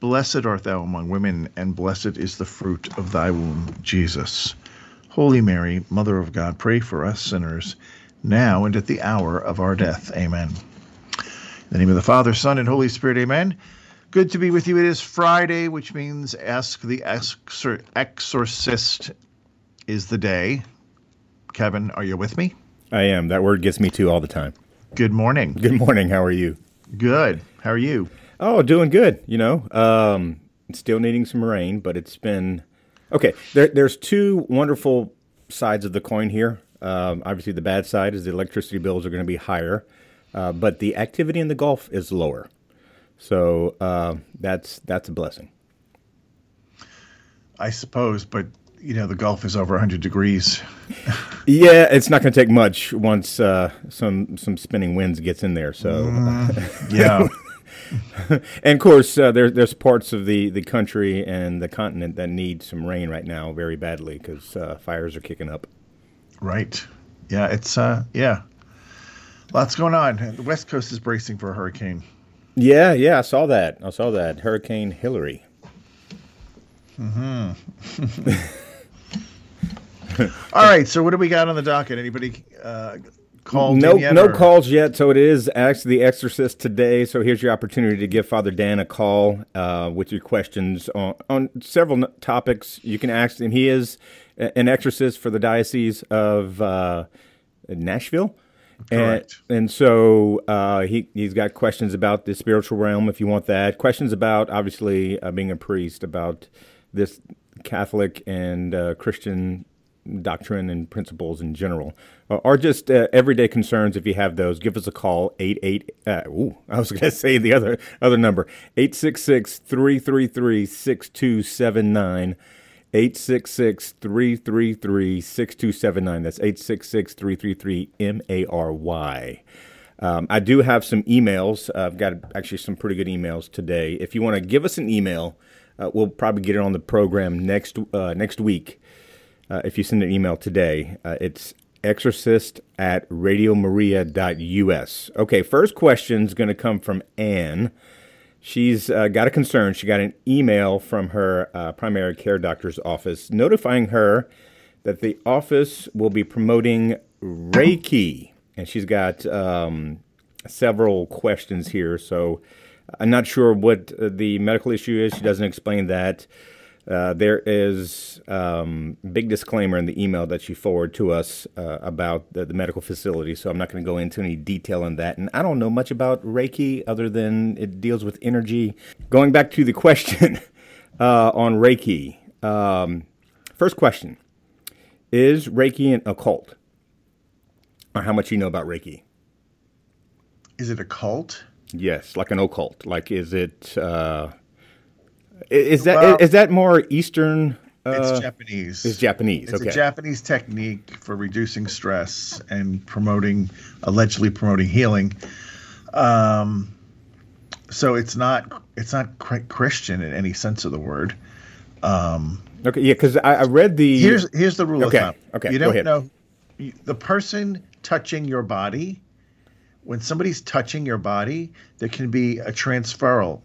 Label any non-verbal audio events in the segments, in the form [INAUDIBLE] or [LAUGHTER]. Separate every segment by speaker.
Speaker 1: Blessed art thou among women, and blessed is the fruit of thy womb, Jesus. Holy Mary, Mother of God, pray for us sinners, now and at the hour of our death. Amen. In the name of the Father, Son, and Holy Spirit. Amen. Good to be with you. It is Friday, which means Ask the Exorcist is the day. Kevin, are you with me?
Speaker 2: I am. That word gets me too all the time.
Speaker 1: Good morning.
Speaker 2: Good morning. How are you?
Speaker 1: Good. How are you?
Speaker 2: Oh, doing good. You know, um, still needing some rain, but it's been okay. There, there's two wonderful sides of the coin here. Um, obviously, the bad side is the electricity bills are going to be higher, uh, but the activity in the Gulf is lower. So uh, that's that's a blessing.
Speaker 1: I suppose, but you know the Gulf is over 100 degrees. [LAUGHS]
Speaker 2: yeah, it's not going to take much once uh, some some spinning winds gets in there. So
Speaker 1: mm, yeah. [LAUGHS] [LAUGHS]
Speaker 2: and of course, uh, there, there's parts of the, the country and the continent that need some rain right now very badly because uh, fires are kicking up.
Speaker 1: Right. Yeah, it's uh, yeah, lots going on. The West Coast is bracing for a hurricane.
Speaker 2: Yeah, yeah, I saw that. I saw that Hurricane Hilary.
Speaker 1: Hmm. [LAUGHS] [LAUGHS] All right. So what do we got on the docket? Anybody uh, called?
Speaker 2: No, no
Speaker 1: or?
Speaker 2: calls yet. So it is actually the Exorcist today. So here's your opportunity to give Father Dan a call uh, with your questions on, on several topics. You can ask him. He is an exorcist for the Diocese of uh, Nashville.
Speaker 1: Correct.
Speaker 2: And, and so uh, he, he's got questions about the spiritual realm, if you want that. Questions about, obviously, uh, being a priest, about this Catholic and uh, Christian doctrine and principles in general, uh, or just uh, everyday concerns. If you have those, give us a call. Eight eight. Uh, ooh, [LAUGHS] I was going to say the other other number. 866-333-6279. 866-333-6279. That's 866-333-M-A-R-Y. Um, I do have some emails. Uh, I've got actually some pretty good emails today. If you want to give us an email, uh, we'll probably get it on the program next uh, next week. Uh, if you send an email today, uh, it's exorcist at radiomaria.us. Okay, first question is going to come from Anne. She's uh, got a concern. She got an email from her uh, primary care doctor's office notifying her that the office will be promoting Reiki. And she's got um, several questions here. So I'm not sure what the medical issue is. She doesn't explain that. Uh, there is um, big disclaimer in the email that you forward to us uh, about the, the, medical facility, so I'm not going to go into any detail on that. And I don't know much about Reiki other than it deals with energy. Going back to the question [LAUGHS] uh, on Reiki, um, first question: Is Reiki an occult, or how much you know about Reiki?
Speaker 1: Is it a cult?
Speaker 2: Yes, like an occult. Like, is it? Is that well, is that more Eastern?
Speaker 1: Uh, it's Japanese.
Speaker 2: It's Japanese.
Speaker 1: It's
Speaker 2: okay.
Speaker 1: a Japanese technique for reducing stress and promoting, allegedly promoting healing. Um, so it's not it's not Christian in any sense of the word. Um,
Speaker 2: okay, yeah, because I, I, read the
Speaker 1: here's here's the rule
Speaker 2: okay,
Speaker 1: of thumb.
Speaker 2: Okay,
Speaker 1: you don't know the person touching your body. When somebody's touching your body, there can be a transferal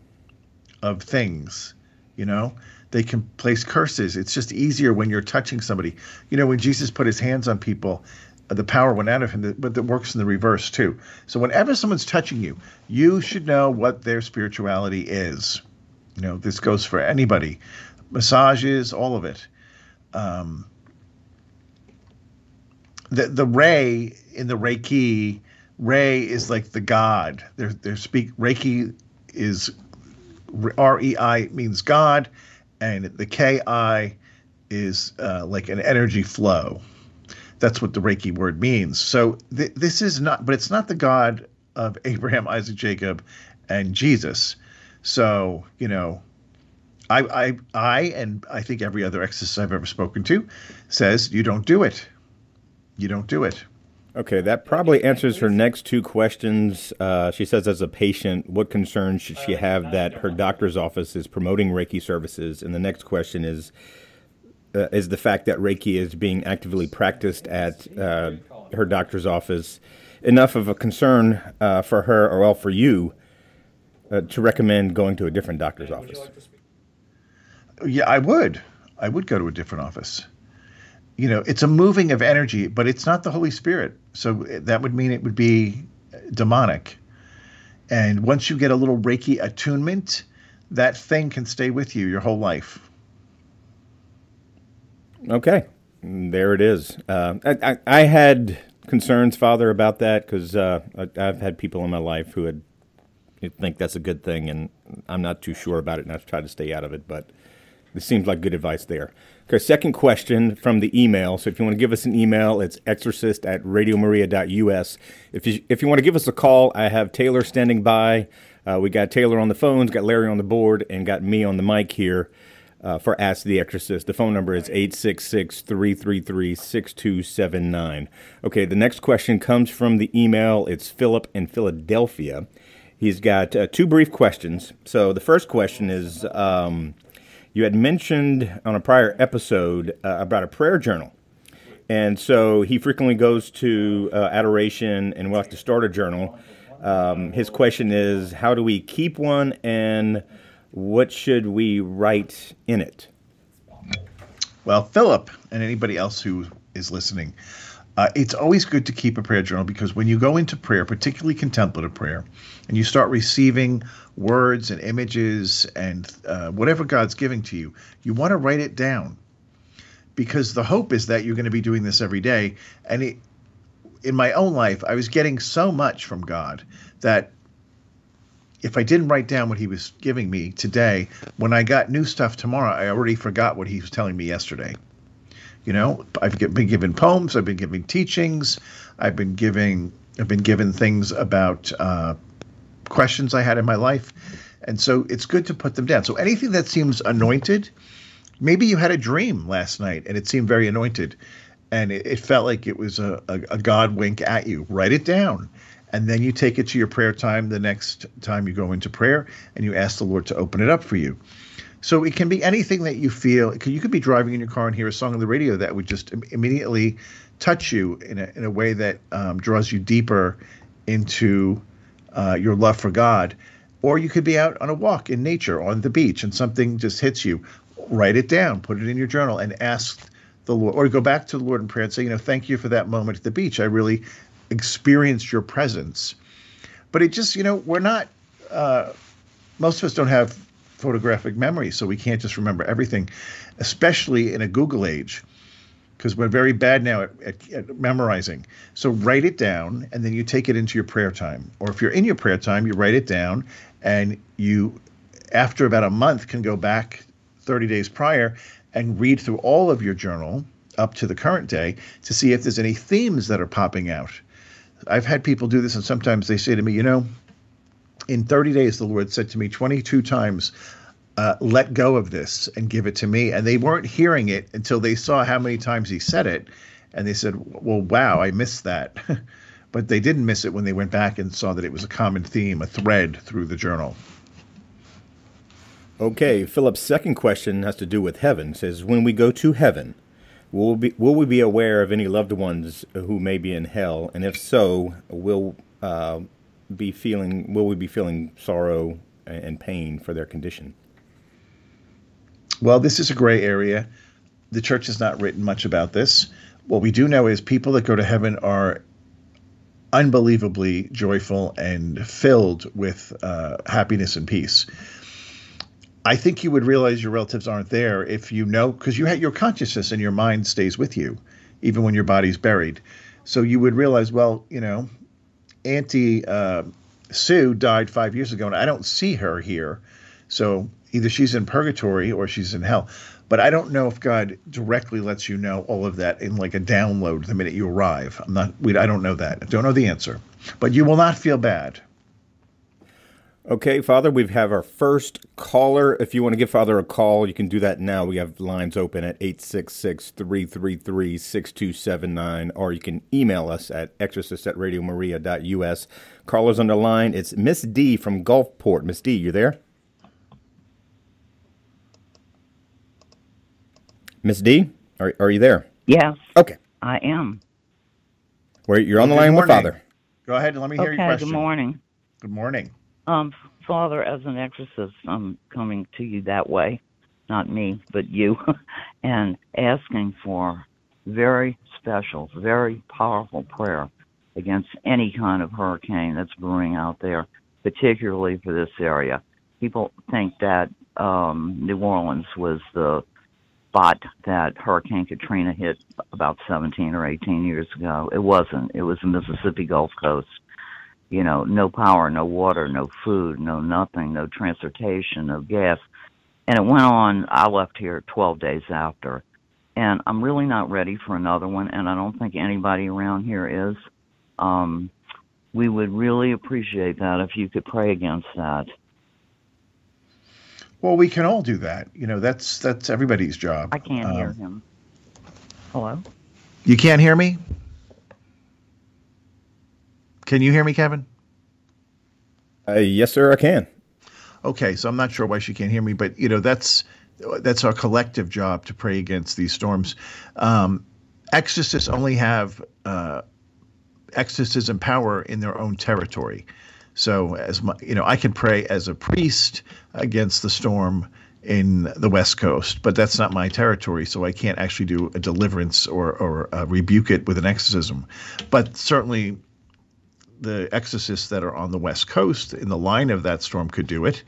Speaker 1: of things you know? They can place curses. It's just easier when you're touching somebody. You know when jesus put his hands on people uh, the power went out of him but that works in the reverse too. So whenever someone's touching you you should know what their spirituality is. You know this goes for anybody. Massages all of it. Um, the the ray in the reiki ray is like the god. They're, they're speak reiki is R E I means God, and the K I is uh, like an energy flow. That's what the Reiki word means. So th- this is not, but it's not the God of [LAUGHS] Abraham, Isaac, Jacob, and Jesus. So you know, I, I, I, and I think every other exorcist I've ever spoken to says you don't do it. You don't do it.
Speaker 2: Okay, that probably answers her next two questions. Uh, she says, as a patient, what concerns should she have that her doctor's office is promoting Reiki services? And the next question is, uh, is the fact that Reiki is being actively practiced at uh, her doctor's office enough of a concern uh, for her, or well, for you, uh, to recommend going to a different doctor's office?
Speaker 1: Yeah, I would. I would go to a different office you know, it's a moving of energy, but it's not the Holy Spirit. So that would mean it would be demonic. And once you get a little Reiki attunement, that thing can stay with you your whole life.
Speaker 2: Okay, there it is. Uh, I, I, I, had concerns, Father, about that because uh, I've had people in my life who had think that's a good thing, and I'm not too sure about it, and I've tried to stay out of it. But this seems like good advice there. Okay, second question from the email. So if you want to give us an email, it's exorcist at radiomaria.us. If you, if you want to give us a call, I have Taylor standing by. Uh, we got Taylor on the phones, got Larry on the board, and got me on the mic here uh, for Ask the Exorcist. The phone number is 866 333 6279. Okay, the next question comes from the email. It's Philip in Philadelphia. He's got uh, two brief questions. So the first question is. Um, you had mentioned on a prior episode uh, about a prayer journal. And so he frequently goes to uh, adoration and we like to start a journal. Um, his question is how do we keep one and what should we write in it?
Speaker 1: Well, Philip and anybody else who is listening, uh, it's always good to keep a prayer journal because when you go into prayer, particularly contemplative prayer, and you start receiving words and images and uh, whatever God's giving to you, you want to write it down because the hope is that you're going to be doing this every day. And it, in my own life, I was getting so much from God that if I didn't write down what He was giving me today, when I got new stuff tomorrow, I already forgot what He was telling me yesterday. You know, I've been given poems, I've been giving teachings, I've been giving, I've been given things about uh, questions I had in my life. And so it's good to put them down. So anything that seems anointed, maybe you had a dream last night and it seemed very anointed and it, it felt like it was a, a, a God wink at you. Write it down. And then you take it to your prayer time the next time you go into prayer and you ask the Lord to open it up for you. So it can be anything that you feel. You could be driving in your car and hear a song on the radio that would just immediately touch you in a, in a way that um, draws you deeper into uh, your love for God. Or you could be out on a walk in nature on the beach and something just hits you. Write it down, put it in your journal, and ask the Lord, or go back to the Lord in prayer and say, you know, thank you for that moment at the beach. I really experienced your presence. But it just, you know, we're not, uh, most of us don't have photographic memory, so we can't just remember everything, especially in a Google age because we're very bad now at, at, at, memorizing. So write it down and then you take it into your prayer time. Or if you're in your prayer time, you write it down and you, after about a month, can go back 30 days prior and read through all of your journal up to the current day to see if there's any themes that are popping out. I've had people do this, and sometimes they say to me, you know, in 30 days, the Lord said to me 22 times, uh, let go of this and give it to me. And they weren't hearing it until they saw how many times he said it. And they said, well, wow, I missed that. [LAUGHS] but they didn't miss it when they went back and saw that it was a common theme, a thread through the journal.
Speaker 2: Okay, Philip's second question has to do with heaven. It says, when we go to heaven, will we, be, will we be aware of any loved ones who may be in hell? And if so, will uh, be feeling will we be feeling sorrow and pain for their condition?
Speaker 1: Well, this is a gray area. The church has not written much about this. What we do know is people that go to heaven are unbelievably joyful and filled with uh, happiness and peace. I think you would realize your relatives aren't there if you know, because you had your consciousness and your mind stays with you, even when your body's buried. So you would realize, well, you know, Auntie uh, Sue died five years ago, and I don't see her here. So either she's in purgatory or she's in hell. But I don't know if God directly lets you know all of that in like a download the minute you arrive. I'm not. We, I don't know that. I don't know the answer. But you will not feel bad.
Speaker 2: Okay, Father, we have our first caller. If you want to give Father a call, you can do that now. We have lines open at 866 333 6279, or you can email us at exorcist at radiomaria.us. Callers on the line, it's Miss D from Gulfport. Miss D, you there? Miss D, are, are you there?
Speaker 3: Yes.
Speaker 2: Okay.
Speaker 3: I am.
Speaker 2: Where you're on the
Speaker 1: Good
Speaker 2: line with. Father.
Speaker 1: Go ahead and let me hear your question.
Speaker 3: good morning.
Speaker 1: Good morning.
Speaker 3: Um, Father, as an exorcist, I'm coming to you that way, not me, but you, [LAUGHS] and asking for very special, very powerful prayer against any kind of hurricane that's brewing out there, particularly for this area. People think that um, New Orleans was the spot that Hurricane Katrina hit about 17 or 18 years ago. It wasn't. It was the Mississippi Gulf Coast you know, no power, no water, no food, no nothing, no transportation, no gas. And it went on, I left here 12 days after. And I'm really not ready for another one, and I don't think anybody around here is. Um, we would really appreciate that if you could pray against that.
Speaker 1: Well, we can all do that. You know, that's that's everybody's job.
Speaker 3: I can't
Speaker 1: Um,
Speaker 3: hear him. Hello?
Speaker 1: You can't hear me? Can you hear me, Kevin?
Speaker 2: Uh, yes, sir, I can.
Speaker 1: Okay, so I'm not sure why she can't hear me, but you know that's that's our collective job to pray against these storms. Um, exorcists only have uh, exorcism power in their own territory. So, as my, you know, I can pray as a priest against the storm in the West Coast, but that's not my territory, so I can't actually do a deliverance or or uh, rebuke it with an exorcism. But certainly, the exorcists that are on the West Coast in the line of that storm could do it.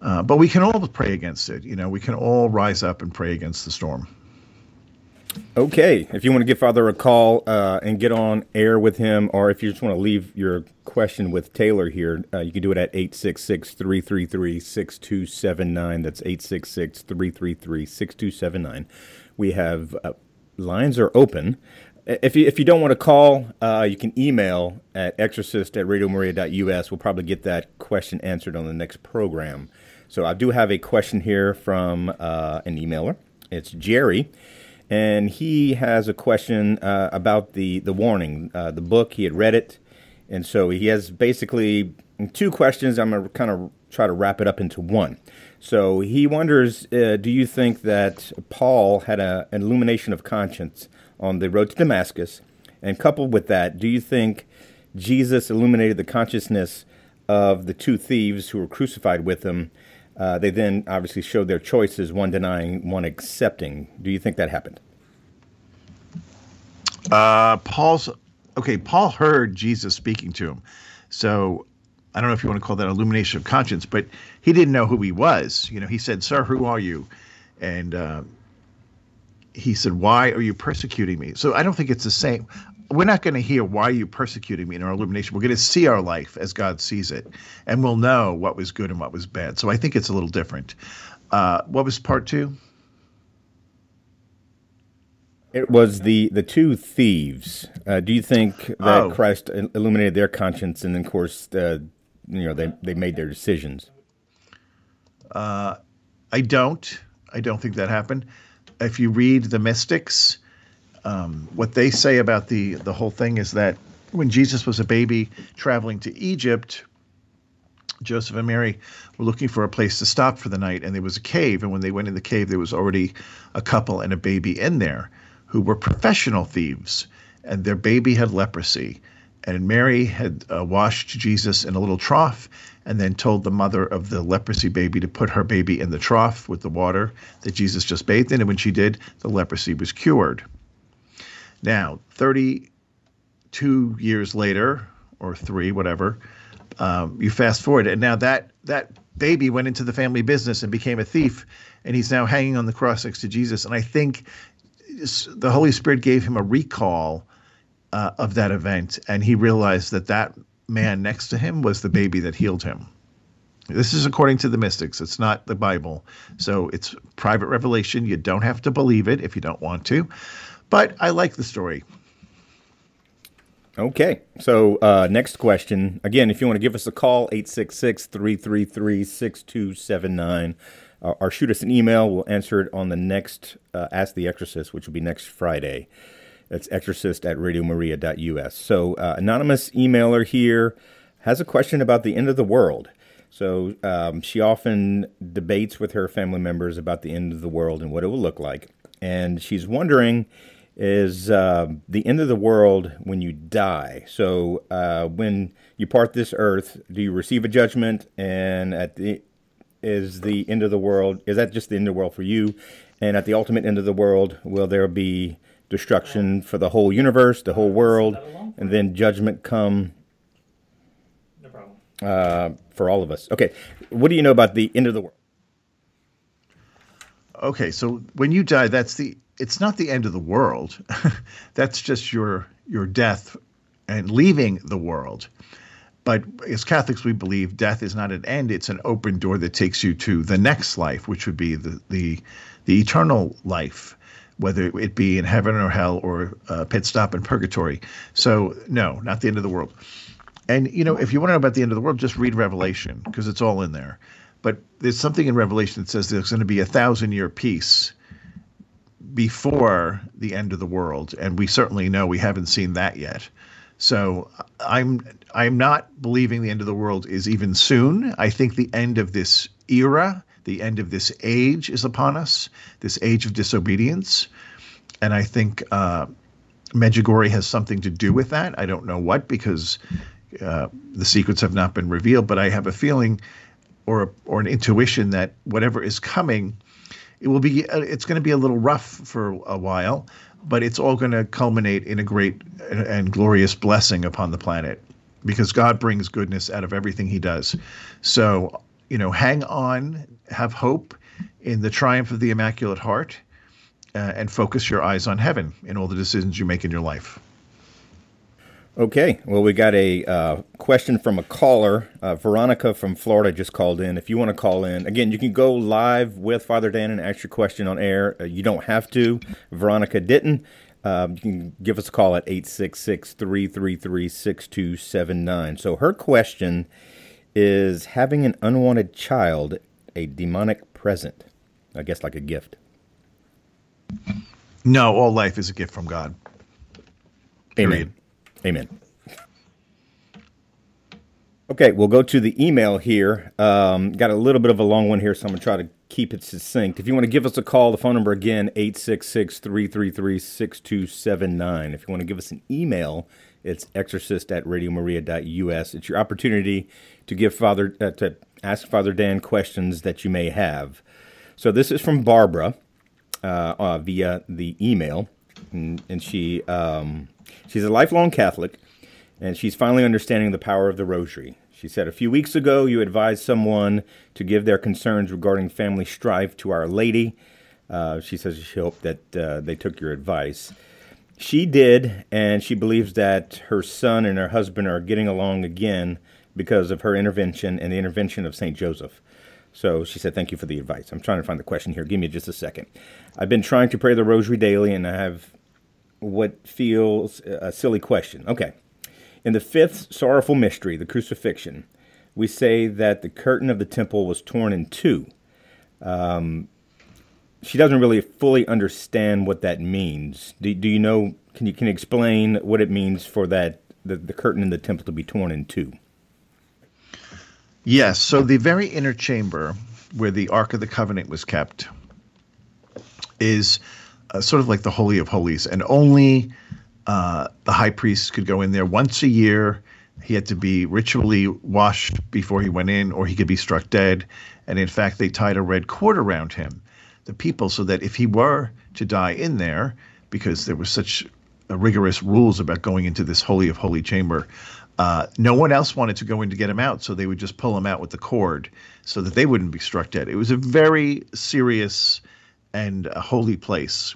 Speaker 1: Uh, but we can all pray against it. You know, we can all rise up and pray against the storm.
Speaker 2: Okay, if you want to give Father a call uh, and get on air with him, or if you just want to leave your question with Taylor here, uh, you can do it at 866 333 6279. That's 866 333 6279. We have uh, lines are open. If you, if you don't want to call, uh, you can email at exorcist at radiomaria.us. We'll probably get that question answered on the next program. So I do have a question here from uh, an emailer. It's Jerry and he has a question uh, about the the warning, uh, the book. He had read it, and so he has basically two questions. I'm gonna kind of try to wrap it up into one. So he wonders, uh, do you think that Paul had a, an illumination of conscience on the road to Damascus, and coupled with that, do you think Jesus illuminated the consciousness of the two thieves who were crucified with him? Uh, they then obviously showed their choices, one denying, one accepting. Do you think that happened?
Speaker 1: Uh, Paul's okay. Paul heard Jesus speaking to him, so I don't know if you want to call that illumination of conscience, but he didn't know who he was. You know, he said, "Sir, who are you?" And uh, he said, "Why are you persecuting me?" So I don't think it's the same. We're not going to hear why are you persecuting me in our illumination. We're going to see our life as God sees it, and we'll know what was good and what was bad. So I think it's a little different. Uh, what was part two?
Speaker 2: It was the the two thieves. Uh, do you think that
Speaker 1: Oh.
Speaker 2: Christ illuminated their conscience, and then, of course, uh, you know, they they made their decisions?
Speaker 1: I don't. I don't think that happened. If you read the mystics, um, what they say about the the whole thing is that when Jesus was a baby traveling to Egypt, Joseph and Mary were looking for a place to stop for the night, and there was a cave. And when they went in the cave, there was already a couple and a baby in there who were professional thieves, and their baby had leprosy. And Mary had uh, washed Jesus in a little trough and then told the mother of the leprosy baby to put her baby in the trough with the water that Jesus just bathed in. And when she did, the leprosy was cured. Now, 32 years later, or three, whatever, um, you fast forward, and now that that baby went into the family business and became a thief, and he's now hanging on the cross next to Jesus. And I think the Holy Spirit gave him a recall uh, of that event, and he realized that that man next to him was the baby that healed him. This is according to the mystics. It's not the Bible. So it's private revelation. You don't have to believe it if you don't want to. But I like the story.
Speaker 2: Okay. So, uh, next question. Again, if you want to give us a call, 866 333 6279, uh, or shoot us an email. We'll answer it on the next uh, Ask the Exorcist, which will be next Friday. That's exorcist at radiomaria.us. So, uh, anonymous emailer here has a question about the end of the world. So, um, she often debates with her family members about the end of the world and what it will look like. And she's wondering is uh, the end of the world when you die. So uh, when you part this earth, do you receive a judgment? And at the is the end of the world is that just the end of the world for you? And at the ultimate end of the world, will there be destruction for the whole universe, the whole world, and then judgment come?
Speaker 4: No problem.
Speaker 2: Uh, for all of us. Okay, what do you know about the end of the world?
Speaker 1: Okay, so when you die, that's the it's not the end of the world. [LAUGHS] That's just your your death and leaving the world. But as Catholics, we believe death is not an end; it's an open door that takes you to the next life, which would be the the, the eternal life, whether it be in heaven or hell or a pit stop in purgatory. So, no, not the end of the world. And you know, if you want to know about the end of the world, just read Revelation because it's all in there. But there's something in Revelation that says there's going to be a thousand year peace before the end of the world, and we certainly know we haven't seen that yet. So I'm I'm not believing the end of the world is even soon. I think the end of this era, the end of this age is upon us, this age of disobedience, and I think uh, Medjugorje has something to do with that. I don't know what because uh, the secrets have not been revealed, but I have a feeling or or an intuition that whatever is coming it will be uh, it's going to be a little rough for a while, but it's all going to culminate in a great and glorious blessing upon the planet because God brings goodness out of everything he does. So, you know, hang on, have hope in the triumph of the Immaculate Heart, uh, and focus your eyes on heaven in all the decisions you make in your life.
Speaker 2: Okay, well, we got a uh, question from a caller. Uh, Veronica from Florida just called in. If you want to call in, again, you can go live with Father Dan and ask your question on air. Uh, you don't have to. Veronica didn't. Um, you can give us a call at 866 333 6279. So her question is having an unwanted child a demonic present? I guess like a gift.
Speaker 1: No, all life is a gift from God.
Speaker 2: Period. Amen. Amen. Okay, we'll go to the email here. Um, got a little bit of a long one here, so I'm going to try to keep it succinct. If you want to give us a call, the phone number again, 866 333 6279. If you want to give us an email, it's exorcist at radiomaria.us. It's your opportunity to give Father, uh, to ask Father Dan questions that you may have. So this is from Barbara uh, uh, via the email, and, and she um, She's a lifelong Catholic, and she's finally understanding the power of the rosary. She said, A few weeks ago, you advised someone to give their concerns regarding family strife to Our Lady. Uh, she says she hoped that uh, they took your advice. She did, and she believes that her son and her husband are getting along again because of her intervention and the intervention of St. Joseph. So she said, Thank you for the advice. I'm trying to find the question here. Give me just a second. I've been trying to pray the rosary daily, and I have what feels a silly question. Okay. In the fifth sorrowful mystery, the crucifixion, we say that the curtain of the temple was torn in two. Um, she doesn't really fully understand what that means. Do, do you know? Can you can you explain what it means for that the, the curtain in the temple to be torn in two?
Speaker 1: Yes. So the very inner chamber where the Ark of the Covenant was kept is uh, sort of like the Holy of Holies, and only uh, the high priest could go in there once a year. He had to be ritually washed before he went in, or he could be struck dead. And in fact, they tied a red cord around him, the people, so that if he were to die in there, because there were such rigorous rules about going into this holy of holy chamber, uh, no one else wanted to go in to get him out, so they would just pull him out with the cord so that they wouldn't be struck dead. It was a very serious and a holy place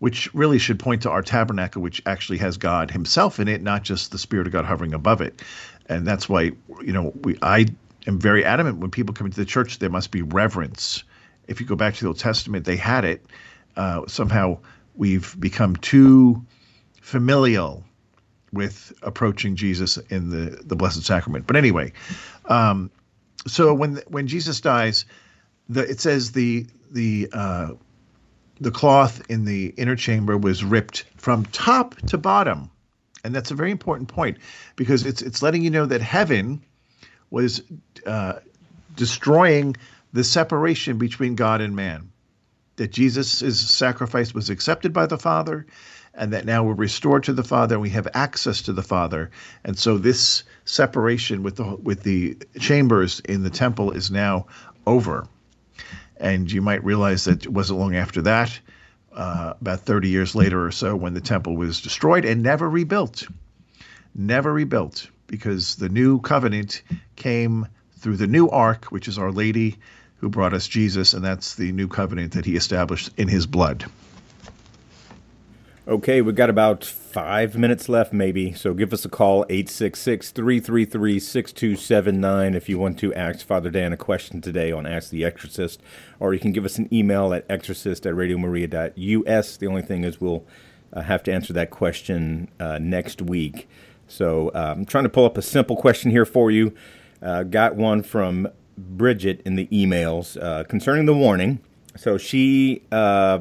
Speaker 1: which really should point to our tabernacle, which actually has God Himself in it, not just the Spirit of God hovering above it. And that's why, you know, we I am very adamant when people come into the church, there must be reverence. If you go back to the Old Testament, they had it. Uh, somehow we've become too familial with approaching Jesus in the the Blessed Sacrament. But anyway, um, so when when Jesus dies, the it says the the uh, the cloth in the inner chamber was ripped from top to bottom, and that's a very important point because it's it's letting you know that heaven was uh, destroying the separation between God and man. That Jesus' sacrifice was accepted by the Father, and that now we're restored to the Father and we have access to the Father. And so this separation with the with the chambers in the temple is now over. And you might realize that it wasn't long after that, uh, about 30 years later or so, when the temple was destroyed and never rebuilt. Never rebuilt because the new covenant came through the new ark, which is Our Lady who brought us Jesus, and that's the new covenant that he established in his blood.
Speaker 2: Okay, we've got about five minutes left, maybe. So give us a call, 866 333 6279, if you want to ask Father Dan a question today on Ask the Exorcist. Or you can give us an email at exorcist at radiomaria.us. The only thing is, we'll uh, have to answer that question uh, next week. So uh, I'm trying to pull up a simple question here for you. Uh, got one from Bridget in the emails uh, concerning the warning. So she uh,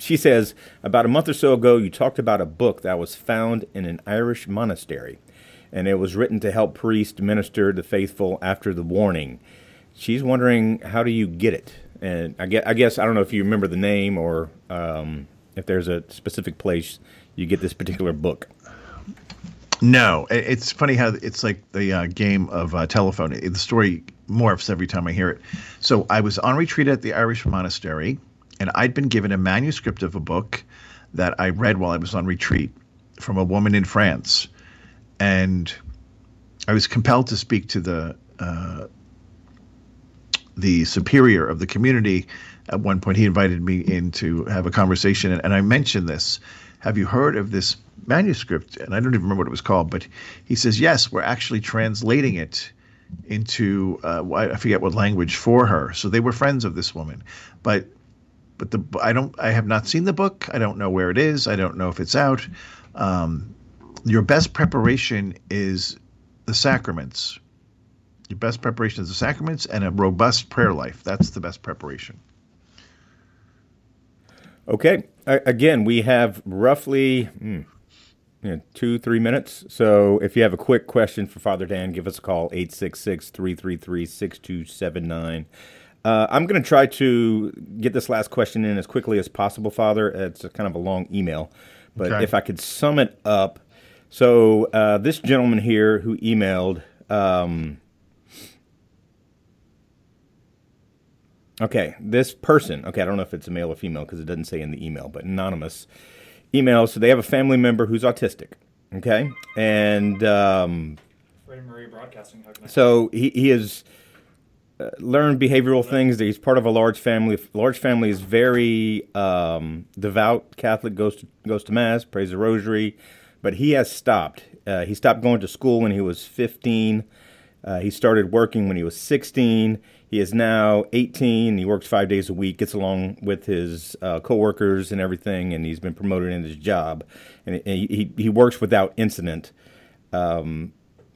Speaker 2: she says, about a month or so ago, you talked about a book that was found in an Irish monastery, and it was written to help priests minister to the faithful after the warning. She's wondering, how do you get it? And I guess, I, guess, I don't know if you remember the name or um, if there's a specific place you get this particular book.
Speaker 1: No, it's funny how it's like the uh, game of uh, telephone. The story morphs every time I hear it. So I was on retreat at the Irish monastery and I'd been given a manuscript of a book that I read while I was on retreat from a woman in France. And I was compelled to speak to the uh, the superior of the community. At one point, he invited me in to have a conversation, and, and I mentioned this. Have you heard of this manuscript? And I don't even remember what it was called, but he says, Yes, we're actually translating it into, uh, I forget what language for her. So they were friends of this woman. But but the I don't I have not seen the book. I don't know where it is. I don't know if it's out. Um, your best preparation is the sacraments. Your best preparation is the sacraments and a robust prayer life. That's the best preparation.
Speaker 2: Okay. again, we have roughly hmm, you know, two, three minutes. So if you have a quick question for Father Dan, give us a call, 866 333 6279. Uh, I'm going to try to get this last question in as quickly as possible, Father. It's kind of a long email, but okay. if I could sum it up. So, uh, this gentleman here who emailed. Um, okay, this person, okay, I don't know if it's a male or female because it doesn't say in the email, but anonymous email. So, they have a family member who's autistic, okay? And. Um,
Speaker 4: Radio Maria Broadcasting.
Speaker 2: So, he, he is uh, learn behavioral things. He's part of a large family. Large family is very um, devout Catholic. goes to, goes to mass, prays the rosary, but he has stopped. Uh, he stopped going to school when he was 15. Uh, he started working when he was 16. He is now 18. He works five days a week, gets along with his uh, coworkers and everything, and he's been promoted in his job. And he, he, he works without incident. Um,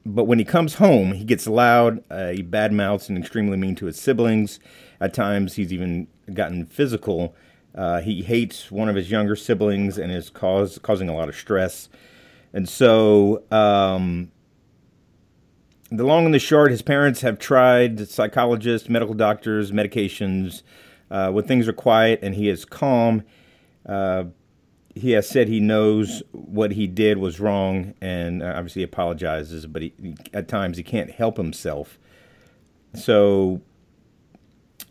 Speaker 2: but when he comes home, he gets loud. Uh, he badmouths and extremely mean to his siblings. At times, he's even gotten physical. Uh, he hates one of his younger siblings and is cause, causing a lot of stress. And so, um, the long and the short, his parents have tried psychologists, medical doctors, medications. Uh, when things are quiet and he is calm, uh, he has said he knows what he did was wrong and uh, obviously apologizes, but he, he, at times he can't help himself. So,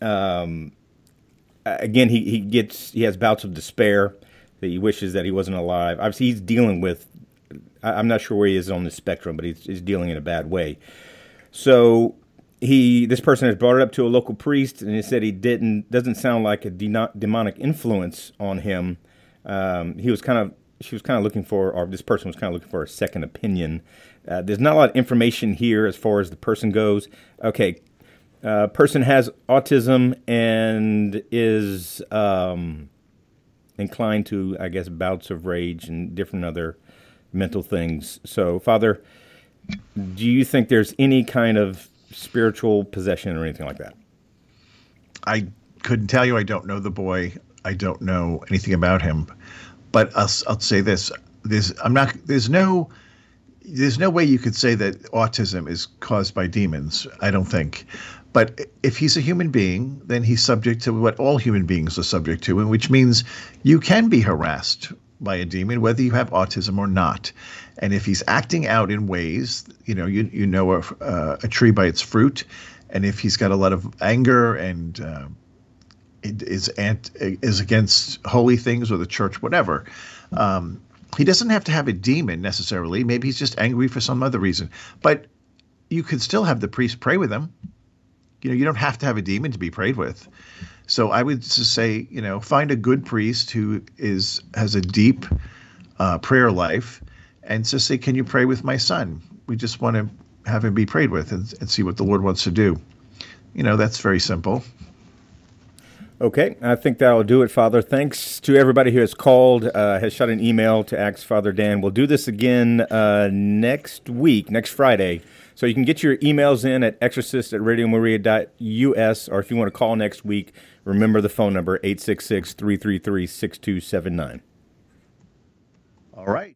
Speaker 2: um, again, he, he gets he has bouts of despair that he wishes that he wasn't alive. Obviously, he's dealing with. I'm not sure where he is on the spectrum, but he's, he's dealing in a bad way. So he this person has brought it up to a local priest, and he said he didn't doesn't sound like a demonic influence on him um, he was kind of she was kind of looking for, or this person was kind of looking for a second opinion. Uh, there's not a lot of information here as far as the person goes. Okay, uh, person has autism and is um, inclined to, I guess, bouts of rage and different other mental things. So, Father, do you think there's any kind of spiritual possession or anything like that?
Speaker 1: I couldn't tell you. I don't know the boy. I don't know anything about him. But I'll, I'll say this: there's I'm not there's no there's no way you could say that autism is caused by demons. I don't think. But if he's a human being, then he's subject to what all human beings are subject to, and which means you can be harassed by a demon, whether you have autism or not. And if he's acting out in ways, you know, you you know a, uh, a tree by its fruit, and if he's got a lot of anger and uh, is ant, is against holy things or the church, whatever. Um, he doesn't have to have a demon necessarily. Maybe he's just angry for some other reason. But you could still have the priest pray with him. You know, you don't have to have a demon to be prayed with. So I would just say, you know, find a good priest who is has a deep uh, prayer life, and just say, "Can you pray with my son? We just want to have him be prayed with and, and see what the Lord wants to do." You know, that's very simple.
Speaker 2: Okay, I think that'll do it, Father. Thanks to everybody who has called, uh, has shot an email to Ask Father Dan. We'll do this again uh, next week, next Friday. So you can get your emails in at exorcist at radiomaria.us, or if you want to call next week, remember the phone number 866 333 6279.
Speaker 1: All right.